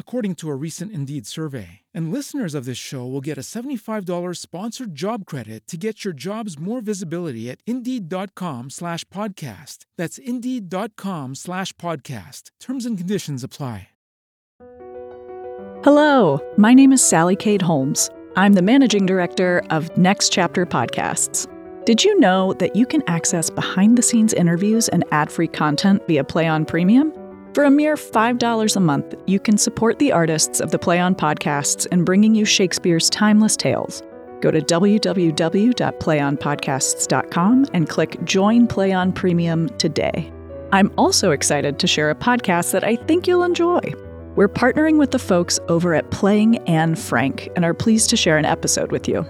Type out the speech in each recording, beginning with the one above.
according to a recent Indeed survey. And listeners of this show will get a $75 sponsored job credit to get your jobs more visibility at Indeed.com slash podcast. That's Indeed.com slash podcast. Terms and conditions apply. Hello, my name is Sally Kate Holmes. I'm the managing director of Next Chapter Podcasts. Did you know that you can access behind the scenes interviews and ad free content via Play On Premium? For a mere $5 a month, you can support the artists of the Play On podcasts in bringing you Shakespeare's timeless tales. Go to www.playonpodcasts.com and click Join Play On Premium today. I'm also excited to share a podcast that I think you'll enjoy. We're partnering with the folks over at Playing Anne Frank and are pleased to share an episode with you.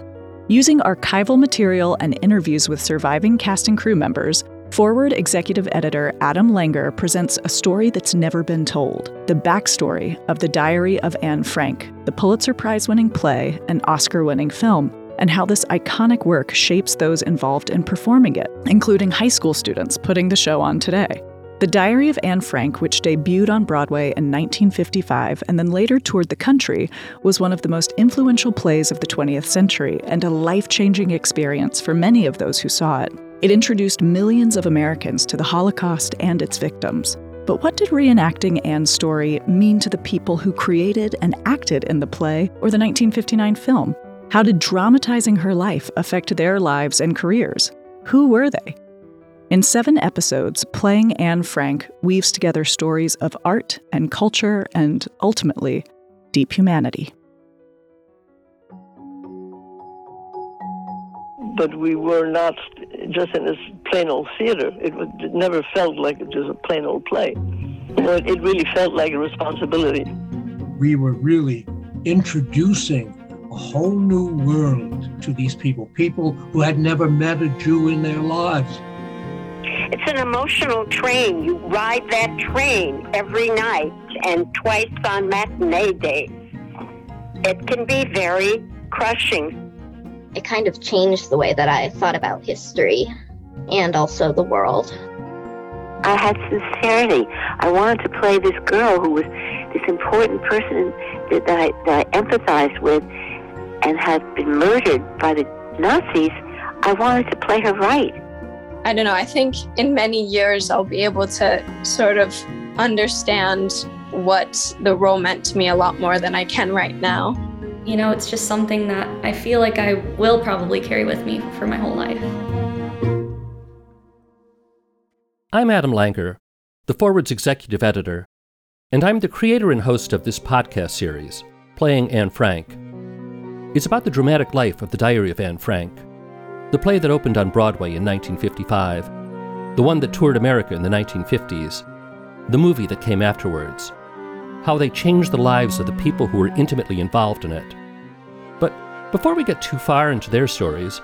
Using archival material and interviews with surviving cast and crew members, Forward executive editor Adam Langer presents a story that's never been told the backstory of The Diary of Anne Frank, the Pulitzer Prize winning play and Oscar winning film, and how this iconic work shapes those involved in performing it, including high school students putting the show on today. The Diary of Anne Frank, which debuted on Broadway in 1955 and then later toured the country, was one of the most influential plays of the 20th century and a life changing experience for many of those who saw it. It introduced millions of Americans to the Holocaust and its victims. But what did reenacting Anne's story mean to the people who created and acted in the play or the 1959 film? How did dramatizing her life affect their lives and careers? Who were they? In seven episodes, Playing Anne Frank weaves together stories of art and culture and, ultimately, deep humanity. But we were not just in this plain old theater. It, was, it never felt like it was a plain old play. You know, it, it really felt like a responsibility. We were really introducing a whole new world to these people, people who had never met a Jew in their lives. It's an emotional train. You ride that train every night and twice on matinee days. It can be very crushing it kind of changed the way that I thought about history and also the world. I had sincerity. I wanted to play this girl who was this important person that I, that I empathized with and had been murdered by the Nazis. I wanted to play her right. I don't know. I think in many years I'll be able to sort of understand what the role meant to me a lot more than I can right now. You know, it's just something that I feel like I will probably carry with me for my whole life. I'm Adam Langer, the Forward's executive editor, and I'm the creator and host of this podcast series, Playing Anne Frank. It's about the dramatic life of the Diary of Anne Frank, the play that opened on Broadway in 1955, the one that toured America in the 1950s, the movie that came afterwards, how they changed the lives of the people who were intimately involved in it. But before we get too far into their stories,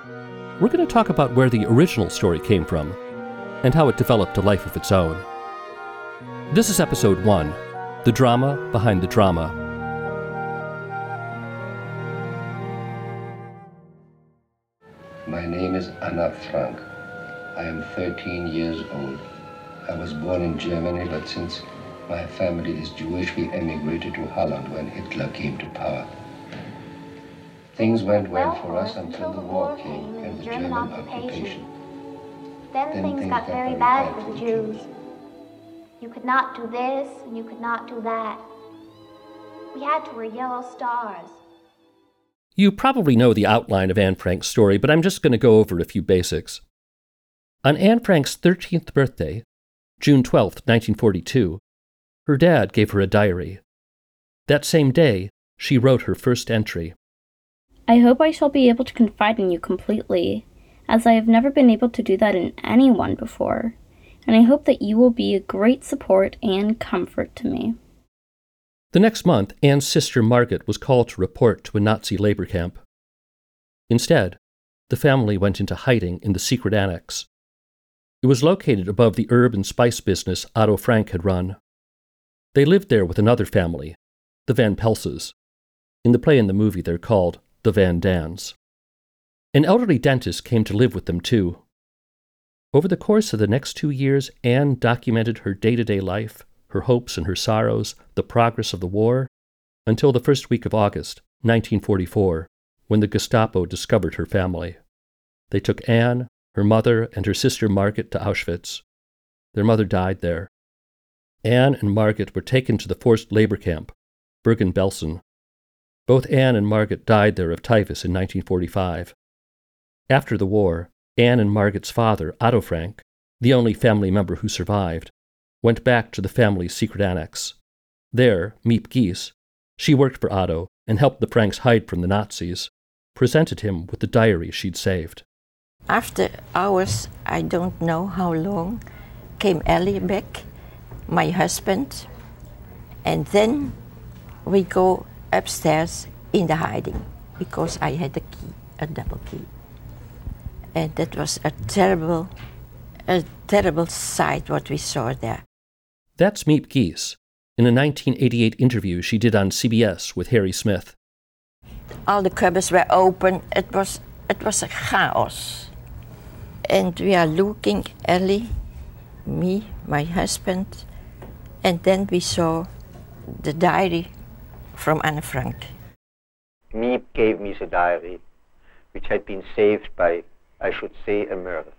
we're going to talk about where the original story came from and how it developed a life of its own. This is episode one The Drama Behind the Drama. My name is Anna Frank. I am 13 years old. I was born in Germany, but since my family is Jewish. We emigrated to Holland when Hitler came to power. Things went well for us until the war came and the German occupation. Then, then things, things got, got very bad for the Jews. You could not do this and you could not do that. We had to wear yellow stars. You probably know the outline of Anne Frank's story, but I'm just going to go over a few basics. On Anne Frank's 13th birthday, June 12, 1942, her dad gave her a diary. That same day, she wrote her first entry. I hope I shall be able to confide in you completely, as I have never been able to do that in anyone before, and I hope that you will be a great support and comfort to me. The next month, Anne's sister Margaret was called to report to a Nazi labor camp. Instead, the family went into hiding in the secret annex. It was located above the herb and spice business Otto Frank had run. They lived there with another family, the Van Pelses. In the play and the movie, they're called the Van Daans. An elderly dentist came to live with them, too. Over the course of the next two years, Anne documented her day to day life, her hopes and her sorrows, the progress of the war, until the first week of August, 1944, when the Gestapo discovered her family. They took Anne, her mother, and her sister Margaret to Auschwitz. Their mother died there. Anne and Margaret were taken to the forced labor camp, Bergen-Belsen. Both Anne and Margaret died there of typhus in 1945. After the war, Anne and Margaret's father, Otto Frank, the only family member who survived, went back to the family's secret annex. There, Miep Gies, she worked for Otto and helped the Franks hide from the Nazis, presented him with the diary she'd saved. After hours, I don't know how long, came Ellie back, my husband, and then we go upstairs in the hiding because I had a key, a double key. And that was a terrible, a terrible sight what we saw there. That's Miep Gies in a 1988 interview she did on CBS with Harry Smith. All the cupboards were open. It was it was a chaos. And we are looking, Ellie, me, my husband, and then we saw the diary from Anne Frank. Miep gave me the diary, which had been saved by, I should say, a miracle.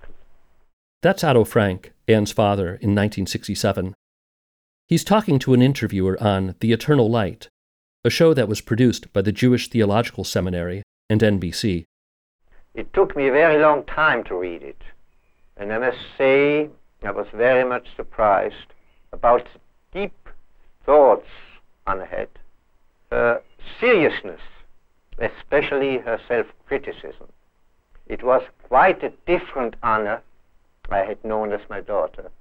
That's Otto Frank, Anne's father, in 1967. He's talking to an interviewer on The Eternal Light, a show that was produced by the Jewish Theological Seminary and NBC. It took me a very long time to read it, and I must say I was very much surprised about the deep thoughts Anna her seriousness, especially her self criticism. It was quite a different Anna I had known as my daughter.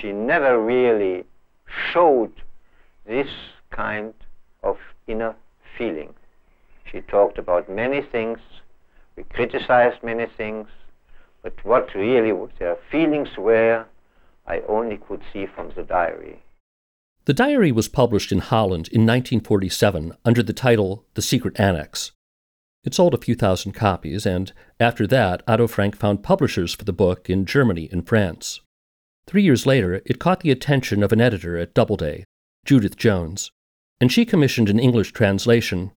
She never really showed this kind of inner feeling. She talked about many things, we criticized many things, but what really their feelings were, I only could see from the diary. The diary was published in Holland in 1947 under the title The Secret Annex. It sold a few thousand copies, and after that, Otto Frank found publishers for the book in Germany and France. Three years later, it caught the attention of an editor at Doubleday, Judith Jones, and she commissioned an English translation.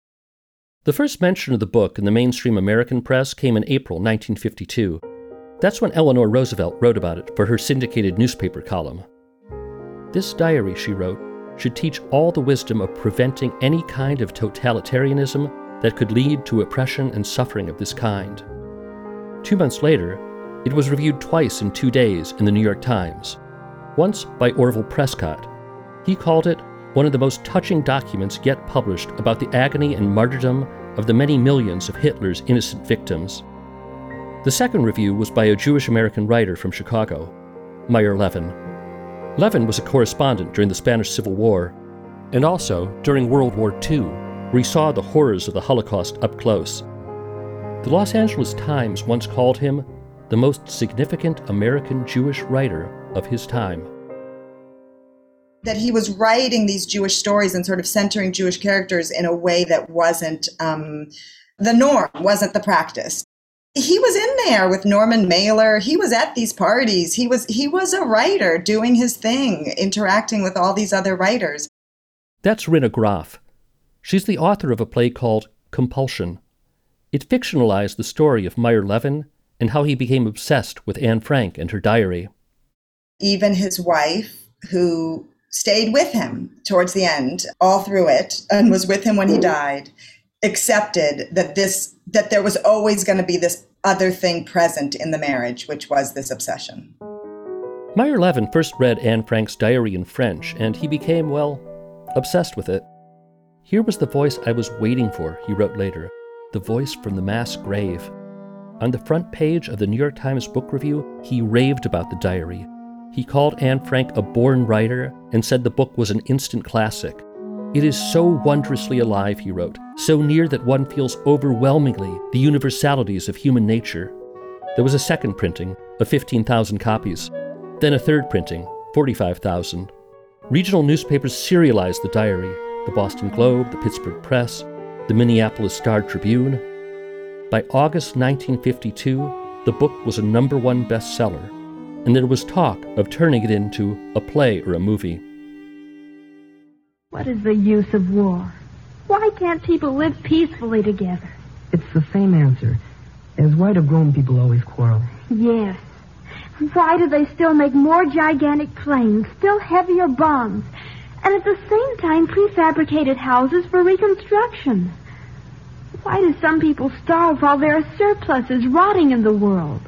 The first mention of the book in the mainstream American press came in April 1952. That's when Eleanor Roosevelt wrote about it for her syndicated newspaper column. This diary, she wrote, should teach all the wisdom of preventing any kind of totalitarianism that could lead to oppression and suffering of this kind. Two months later, it was reviewed twice in two days in the New York Times. Once by Orville Prescott. He called it one of the most touching documents yet published about the agony and martyrdom of the many millions of Hitler's innocent victims. The second review was by a Jewish American writer from Chicago, Meyer Levin. Levin was a correspondent during the Spanish Civil War and also during World War II, where he saw the horrors of the Holocaust up close. The Los Angeles Times once called him the most significant American Jewish writer of his time. That he was writing these Jewish stories and sort of centering Jewish characters in a way that wasn't um, the norm, wasn't the practice. He was in there with Norman Mailer. He was at these parties. He was he was a writer doing his thing, interacting with all these other writers. That's Rinne Groff. She's the author of a play called Compulsion. It fictionalized the story of Meyer Levin and how he became obsessed with Anne Frank and her diary. Even his wife, who stayed with him towards the end, all through it, and was with him when he died, accepted that this that there was always going to be this other thing present in the marriage, which was this obsession. Meyer Levin first read Anne Frank's diary in French, and he became, well, obsessed with it. Here was the voice I was waiting for, he wrote later, the voice from the mass grave. On the front page of the New York Times Book Review, he raved about the diary. He called Anne Frank a born writer and said the book was an instant classic. It is so wondrously alive, he wrote, so near that one feels overwhelmingly the universalities of human nature. There was a second printing of 15,000 copies, then a third printing, 45,000. Regional newspapers serialized the diary the Boston Globe, the Pittsburgh Press, the Minneapolis Star Tribune. By August 1952, the book was a number one bestseller, and there was talk of turning it into a play or a movie. What is the use of war? Why can't people live peacefully together? It's the same answer. As why do grown people always quarrel? Yes. Why do they still make more gigantic planes, still heavier bombs, and at the same time prefabricated houses for reconstruction? Why do some people starve while there are surpluses rotting in the world?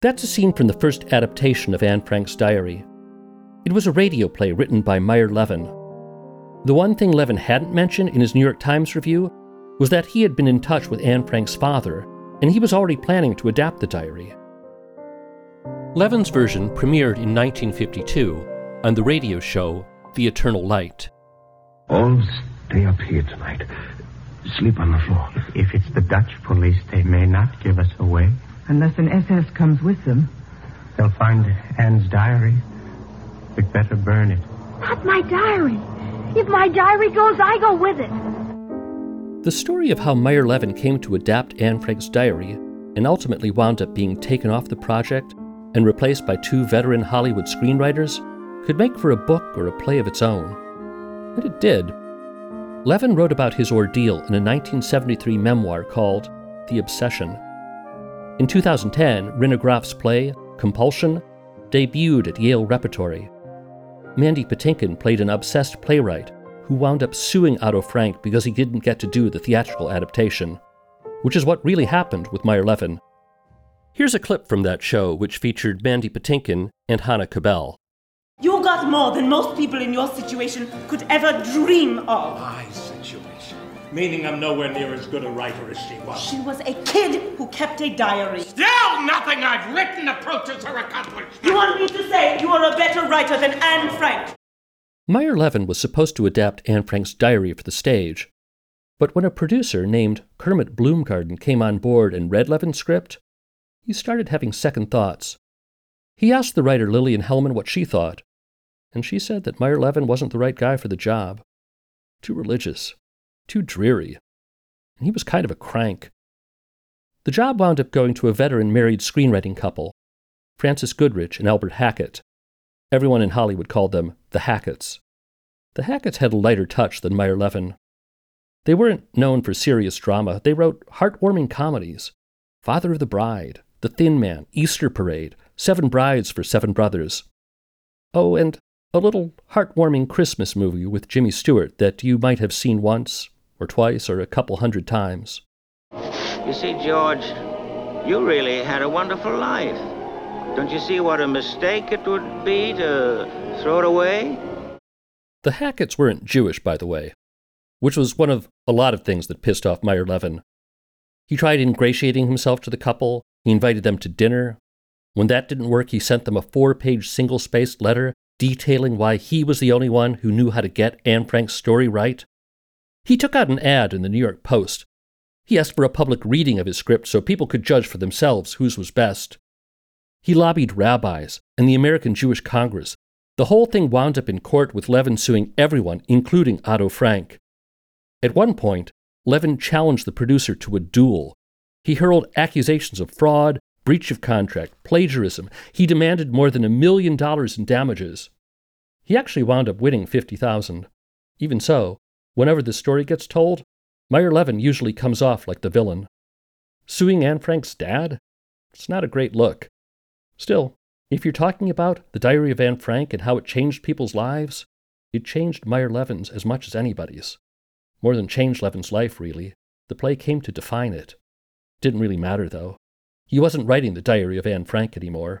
That's a scene from the first adaptation of Anne Frank's diary. It was a radio play written by Meyer Levin. The one thing Levin hadn't mentioned in his New York Times review was that he had been in touch with Anne Frank's father, and he was already planning to adapt the diary. Levin's version premiered in 1952 on the radio show The Eternal Light. All stay up here tonight. Sleep on the floor. If it's the Dutch police, they may not give us away. Unless an SS comes with them. They'll find Anne's diary. We'd better burn it. Not my diary. If my diary goes, I go with it. The story of how Meyer Levin came to adapt Anne Frank's diary and ultimately wound up being taken off the project and replaced by two veteran Hollywood screenwriters could make for a book or a play of its own. And it did. Levin wrote about his ordeal in a 1973 memoir called The Obsession. In 2010, Rinne Groff's play, Compulsion, debuted at Yale Repertory. Mandy Patinkin played an obsessed playwright who wound up suing Otto Frank because he didn't get to do the theatrical adaptation, which is what really happened with Meyer Levin. Here's a clip from that show, which featured Mandy Patinkin and Hannah Cabell. You got more than most people in your situation could ever dream of. My situation? Meaning I'm nowhere near as good a writer as she was. She was a kid who kept a diary. Still nothing I've written approaches her accomplishment. You want me to say you are a better writer than Anne Frank? Meyer Levin was supposed to adapt Anne Frank's diary for the stage, but when a producer named Kermit Bloomgarden came on board and read Levin's script, he started having second thoughts. He asked the writer Lillian Hellman what she thought, and she said that Meyer Levin wasn't the right guy for the job. Too religious, too dreary, and he was kind of a crank. The job wound up going to a veteran married screenwriting couple, Frances Goodrich and Albert Hackett. Everyone in Hollywood called them the Hacketts. The Hacketts had a lighter touch than Meyer Levin. They weren't known for serious drama, they wrote heartwarming comedies Father of the Bride, The Thin Man, Easter Parade, Seven Brides for Seven Brothers. Oh, and a little heartwarming Christmas movie with Jimmy Stewart that you might have seen once, or twice, or a couple hundred times. You see, George, you really had a wonderful life. Don't you see what a mistake it would be to throw it away? The Hacketts weren't Jewish, by the way, which was one of a lot of things that pissed off Meyer Levin. He tried ingratiating himself to the couple, he invited them to dinner. When that didn't work, he sent them a four page single spaced letter detailing why he was the only one who knew how to get Anne Frank's story right. He took out an ad in the New York Post. He asked for a public reading of his script so people could judge for themselves whose was best. He lobbied rabbis and the American Jewish Congress. The whole thing wound up in court with Levin suing everyone, including Otto Frank. At one point, Levin challenged the producer to a duel. He hurled accusations of fraud, breach of contract, plagiarism. He demanded more than a million dollars in damages. He actually wound up winning 50,000. Even so, whenever the story gets told, Meyer Levin usually comes off like the villain. Suing Anne Frank's dad? It's not a great look. Still, if you're talking about the Diary of Anne Frank and how it changed people's lives, it changed Meyer Levin's as much as anybody's. More than changed Levin's life, really. The play came to define it. Didn't really matter, though. He wasn't writing the Diary of Anne Frank anymore.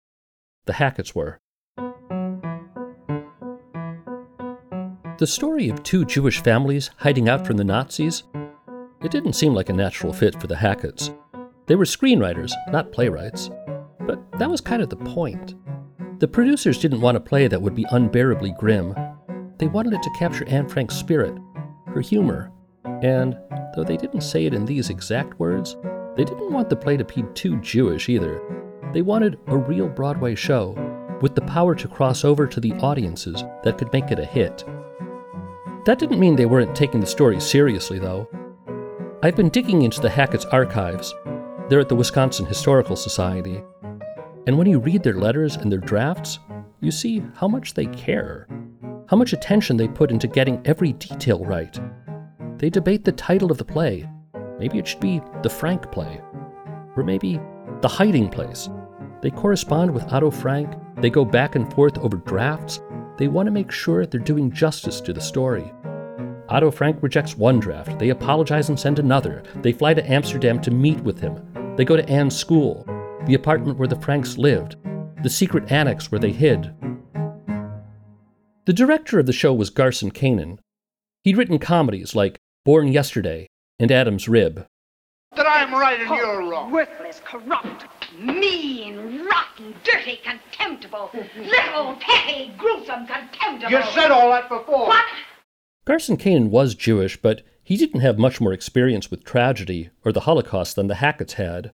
The Hacketts were. The story of two Jewish families hiding out from the Nazis, it didn't seem like a natural fit for the Hacketts. They were screenwriters, not playwrights. But that was kind of the point. The producers didn't want a play that would be unbearably grim. They wanted it to capture Anne Frank's spirit, her humor, and, though they didn't say it in these exact words, they didn't want the play to be too Jewish either. They wanted a real Broadway show with the power to cross over to the audiences that could make it a hit. That didn't mean they weren't taking the story seriously, though. I've been digging into the Hackett's archives. They're at the Wisconsin Historical Society. And when you read their letters and their drafts, you see how much they care, how much attention they put into getting every detail right. They debate the title of the play. Maybe it should be The Frank Play, or maybe The Hiding Place. They correspond with Otto Frank, they go back and forth over drafts, they want to make sure they're doing justice to the story. Otto Frank rejects one draft, they apologize and send another. They fly to Amsterdam to meet with him. They go to Anne's school, the apartment where the Franks lived, the secret annex where they hid. The director of the show was Garson Kanin. He'd written comedies like Born Yesterday and Adam's Rib. That I'm right and you're oh, wrong. Worthless, corrupt, mean, rotten, dirty, contemptible, little, petty, gruesome, contemptible. You said all that before. What? Garson Kanin was Jewish, but he didn't have much more experience with tragedy or the Holocaust than the Hacketts had.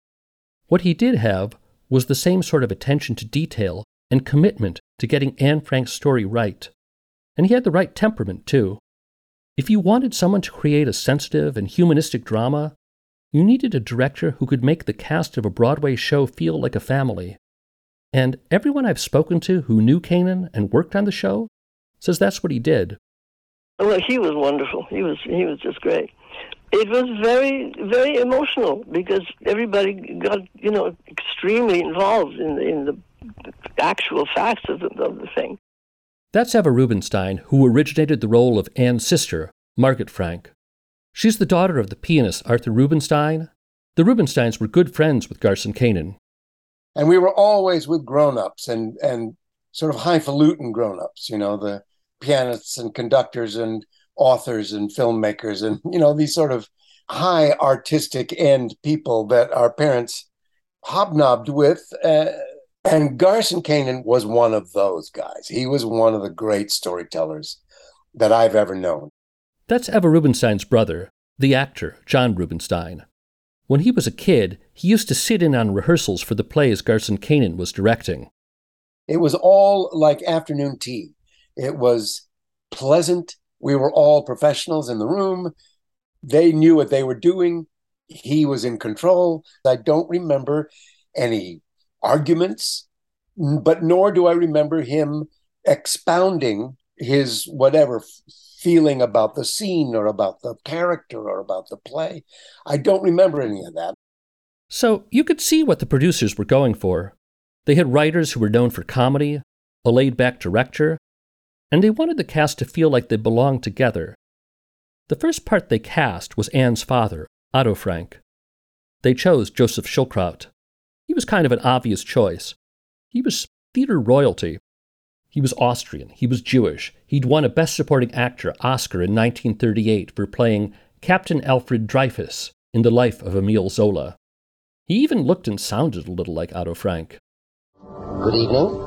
What he did have was the same sort of attention to detail and commitment to getting Anne Frank's story right. And he had the right temperament, too. If you wanted someone to create a sensitive and humanistic drama, you needed a director who could make the cast of a Broadway show feel like a family. And everyone I've spoken to who knew Kanin and worked on the show says that's what he did. Well, he was wonderful. He was he was just great. It was very very emotional because everybody got you know extremely involved in the, in the actual facts of the, of the thing. That's Eva Rubinstein, who originated the role of Anne's sister, Margaret Frank. She's the daughter of the pianist Arthur Rubinstein. The Rubinsteins were good friends with Garson Kanin. And we were always with grown ups and, and sort of highfalutin grown ups, you know, the pianists and conductors and authors and filmmakers and, you know, these sort of high artistic end people that our parents hobnobbed with. Uh, and Garson Kanin was one of those guys. He was one of the great storytellers that I've ever known. That's Eva Rubinstein's brother, the actor, John Rubinstein. When he was a kid, he used to sit in on rehearsals for the plays Garson Kanin was directing. It was all like afternoon tea. It was pleasant. We were all professionals in the room. They knew what they were doing. He was in control. I don't remember any arguments, but nor do I remember him expounding his whatever feeling about the scene or about the character or about the play. I don't remember any of that. So you could see what the producers were going for. They had writers who were known for comedy, a laid back director, and they wanted the cast to feel like they belonged together. The first part they cast was Anne's father, Otto Frank. They chose Joseph Schildkraut. He was kind of an obvious choice. He was theater royalty. He was Austrian. He was Jewish. He'd won a Best Supporting Actor Oscar in 1938 for playing Captain Alfred Dreyfus in The Life of Emile Zola. He even looked and sounded a little like Otto Frank. Good evening.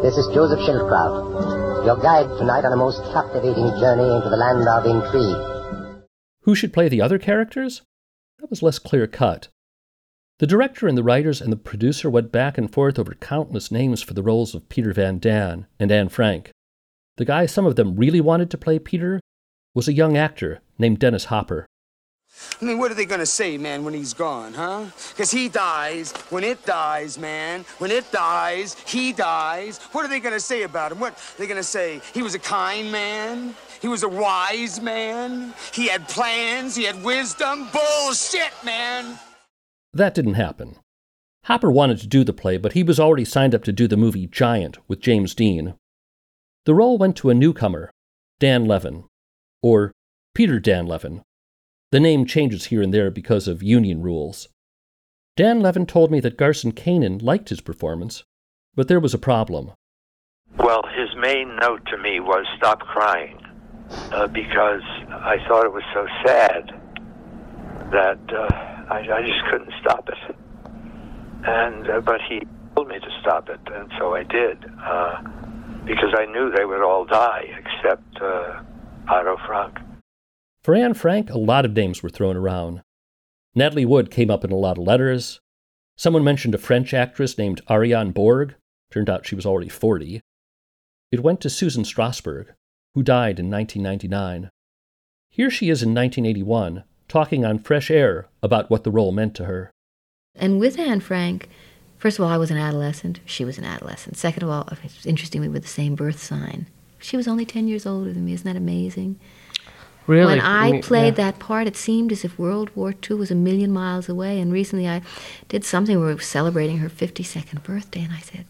This is Joseph Schildkraut, your guide tonight on a most captivating journey into the land of intrigue. Who should play the other characters? That was less clear cut. The director and the writers and the producer went back and forth over countless names for the roles of Peter Van Daan and Anne Frank. The guy some of them really wanted to play Peter was a young actor named Dennis Hopper. I mean, what are they gonna say, man, when he's gone, huh? Because he dies. When it dies, man. When it dies, he dies. What are they gonna say about him? What are they gonna say? He was a kind man. He was a wise man. He had plans. He had wisdom. Bullshit, man. That didn't happen. Hopper wanted to do the play, but he was already signed up to do the movie Giant with James Dean. The role went to a newcomer, Dan Levin, or Peter Dan Levin. The name changes here and there because of union rules. Dan Levin told me that Garson Kanin liked his performance, but there was a problem. Well, his main note to me was stop crying, uh, because I thought it was so sad that uh, I, I, just couldn't stop it. And uh, but he told me to stop it, and so I did, uh, because I knew they would all die except uh, Otto Frank. For Anne Frank, a lot of names were thrown around. Natalie Wood came up in a lot of letters. Someone mentioned a French actress named Ariane Borg. Turned out she was already 40. It went to Susan Strasberg, who died in 1999. Here she is in 1981, talking on Fresh Air about what the role meant to her. And with Anne Frank, first of all, I was an adolescent. She was an adolescent. Second of all, it's interesting we were the same birth sign. She was only 10 years older than me. Isn't that amazing? Really? When I, I mean, played yeah. that part, it seemed as if World War II was a million miles away. And recently I did something where we were celebrating her 52nd birthday, and I said,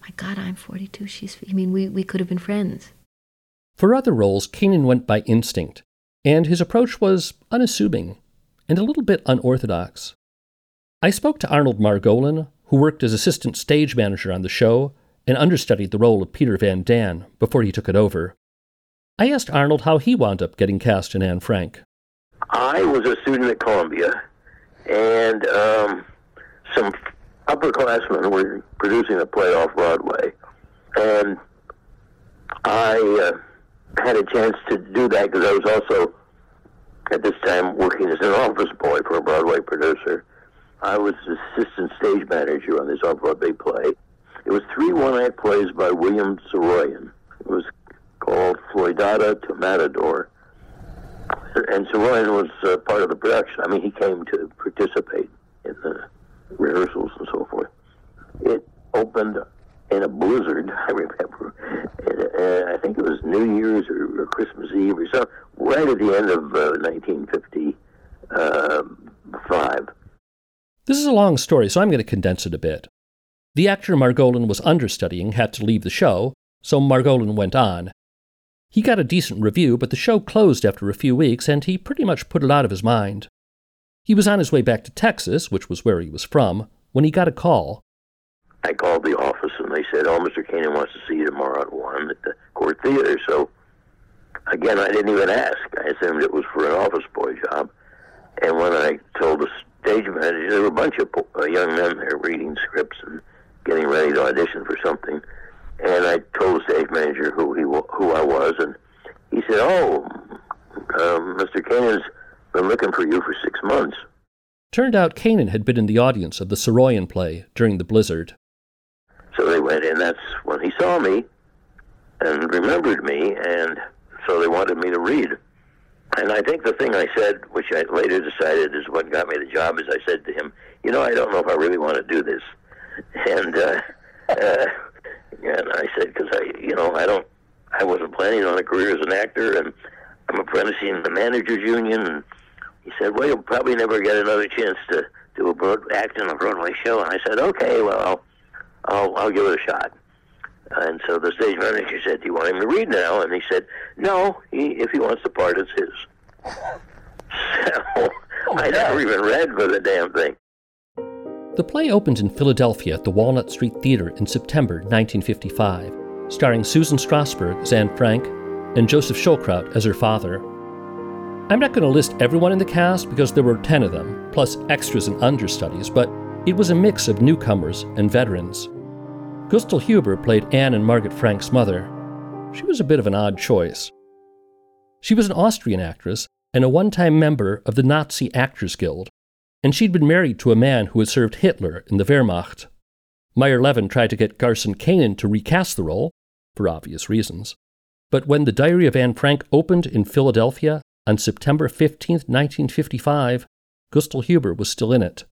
My God, I'm 42. She's, I mean, we, we could have been friends. For other roles, Kanin went by instinct, and his approach was unassuming and a little bit unorthodox. I spoke to Arnold Margolin, who worked as assistant stage manager on the show and understudied the role of Peter Van Daan before he took it over. I asked Arnold how he wound up getting cast in Anne Frank. I was a student at Columbia, and um, some upperclassmen were producing a play off Broadway, and I uh, had a chance to do that because I was also at this time working as an office boy for a Broadway producer. I was assistant stage manager on this off-Broadway play. It was three one-act plays by William Saroyan. It was called Floydada to Matador. And Saroyan was uh, part of the production. I mean, he came to participate in the rehearsals and so forth. It opened in a blizzard, I remember. And, I think it was New Year's or, or Christmas Eve or so, right at the end of uh, 1955. This is a long story, so I'm going to condense it a bit. The actor Margolin was understudying, had to leave the show, so Margolin went on. He got a decent review, but the show closed after a few weeks, and he pretty much put it out of his mind. He was on his way back to Texas, which was where he was from, when he got a call. I called the office and they said, "Oh, Mr. Kanin wants to see you tomorrow at one at the Cort Theater." So, again, I didn't even ask. I assumed it was for an office boy job. And when I told the stage manager, there were a bunch of uh, young men there reading scripts and getting ready to audition for something. And I told the stage manager who he who I was, and he said, "Oh, um, Mr. Kanin's been looking for you for six months." Turned out Kanin had been in the audience of the Saroyan play during the blizzard. So they went in. That's when he saw me and remembered me, and so they wanted me to read. And I think the thing I said, which I later decided is what got me the job, is I said to him, "You know, I don't know if I really want to do this." And uh, uh, and I said, because I, you know, I don't, I wasn't planning on a career as an actor, and I'm apprenticing in the managers union. And he said, well, you'll probably never get another chance to do a broad act in a Broadway show. And I said, okay, well, I'll, I'll, I'll give it a shot. And so the stage manager said, do you want him to read now? And he said, no, he, if he wants the part, it's his. So oh, I never even read for the damn thing. The play opened in Philadelphia at the Walnut Street Theater in September 1955, starring Susan Strasberg as Anne Frank and Joseph Schildkraut as her father. I'm not going to list everyone in the cast because there were 10 of them, plus extras and understudies, but it was a mix of newcomers and veterans. Gusti Huber played Anne and Margaret Frank's mother. She was a bit of an odd choice. She was an Austrian actress and a one time member of the Nazi Actors Guild, and she'd been married to a man who had served Hitler in the Wehrmacht. Meyer Levin tried to get Garson Kanin to recast the role, for obvious reasons. But when The Diary of Anne Frank opened in Philadelphia on September 15, 1955, Gusti Huber was still in it.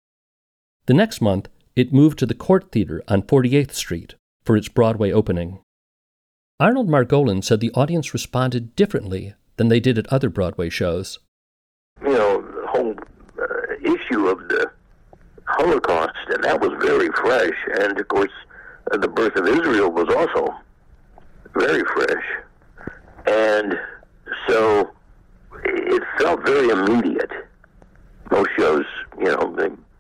The next month, it moved to the Cort Theater on 48th Street for its Broadway opening. Arnold Margolin said the audience responded differently than they did at other Broadway shows. You know, the whole uh, issue of the Holocaust, and that was very fresh. And of course, uh, the birth of Israel was also very fresh. And so it felt very immediate. Most shows, you know,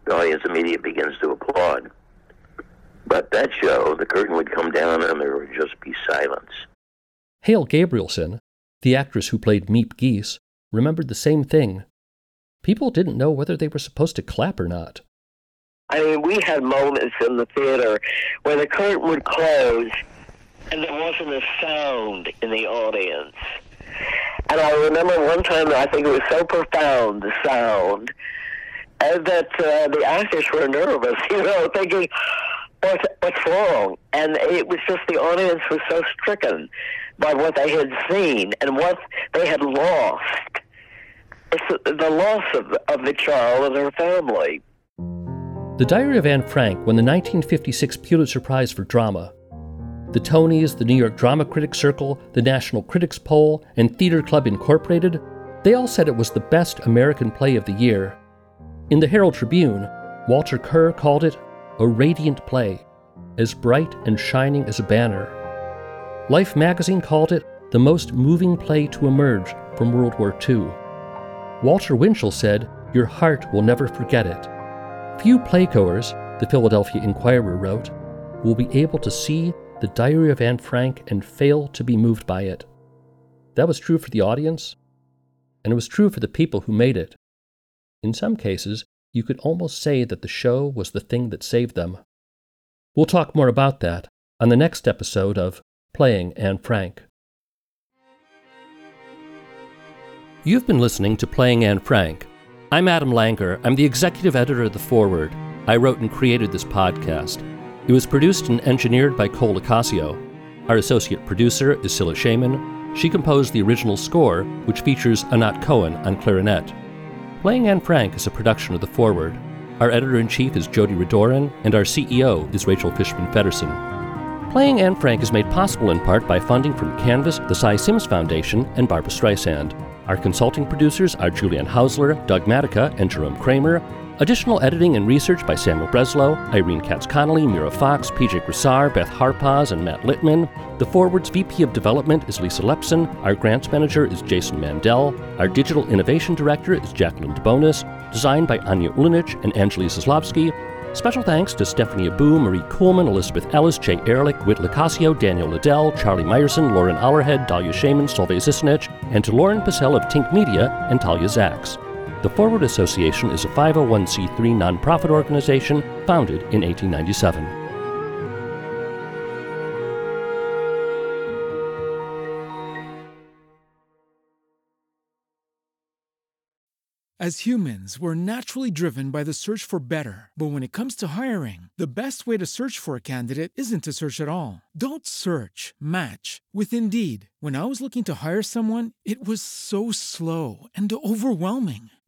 the audience immediately begins to applaud. But that show, the curtain would come down and there would just be silence. Hale Gabrielson, the actress who played Miep Gies, remembered the same thing. People didn't know whether they were supposed to clap or not. I mean, we had moments in the theater where the curtain would close and there wasn't a sound in the audience. And I remember one time, I think it was so profound, the sound, that uh, the actors were nervous, you know, thinking, what's, what's wrong? And it was just the audience was so stricken by what they had seen and what they had lost. It's the loss of, of the child and her family. The Diary of Anne Frank won the 1956 Pulitzer Prize for Drama. The Tonys, the New York Drama Critics Circle, the National Critics Poll, and Theater Club Incorporated, they all said it was the best American play of the year. In the Herald Tribune, Walter Kerr called it a radiant play, as bright and shining as a banner. Life magazine called it the most moving play to emerge from World War II. Walter Winchell said, Your heart will never forget it. Few playgoers, the Philadelphia Inquirer wrote, will be able to see the Diary of Anne Frank and fail to be moved by it. That was true for the audience, and it was true for the people who made it. In some cases, you could almost say that the show was the thing that saved them. We'll talk more about that on the next episode of Playing Anne Frank. You've been listening to Playing Anne Frank. I'm Adam Langer. I'm the executive editor of The Forward. I wrote and created this podcast. It was produced and engineered by Cole Acasio. Our associate producer is Scylla Shaman. She composed the original score, which features Anat Cohen on clarinet. Playing Anne Frank is a production of The Forward. Our editor in chief is Jodi Rudoren, and our CEO is Rachel Fishman Feddersen. Playing Anne Frank is made possible in part by funding from Canvas, the Cy Sims Foundation, and Barbra Streisand. Our consulting producers are Julian Hausler, Doug Matica, and Jerome Kramer. Additional editing and research by Samuel Breslow, Irene Katz Connolly, Mira Fox, PJ Grisar, Beth Harpaz, and Matt Littman. The Forward's VP of Development is Lisa Lepson. Our grants manager is Jason Mandel. Our digital innovation director is Jacqueline DeBonis. Designed by Anya Ulinich and Angeli Zaslavsky. Special thanks to Stephanie Abu, Marie Kuhlman, Elizabeth Ellis, Jay Ehrlich, Whit Lacasio, Daniel Liddell, Charlie Meyerson, Lauren Allerhead, Dahlia Shaman, Solveig Zisinich, and to Lauren Passell of Tink Media and Talia Zaks. The Forward Association is a 501c3 nonprofit organization founded in 1897. As humans, we're naturally driven by the search for better. But when it comes to hiring, the best way to search for a candidate isn't to search at all. Don't search, match with Indeed. When I was looking to hire someone, it was so slow and overwhelming.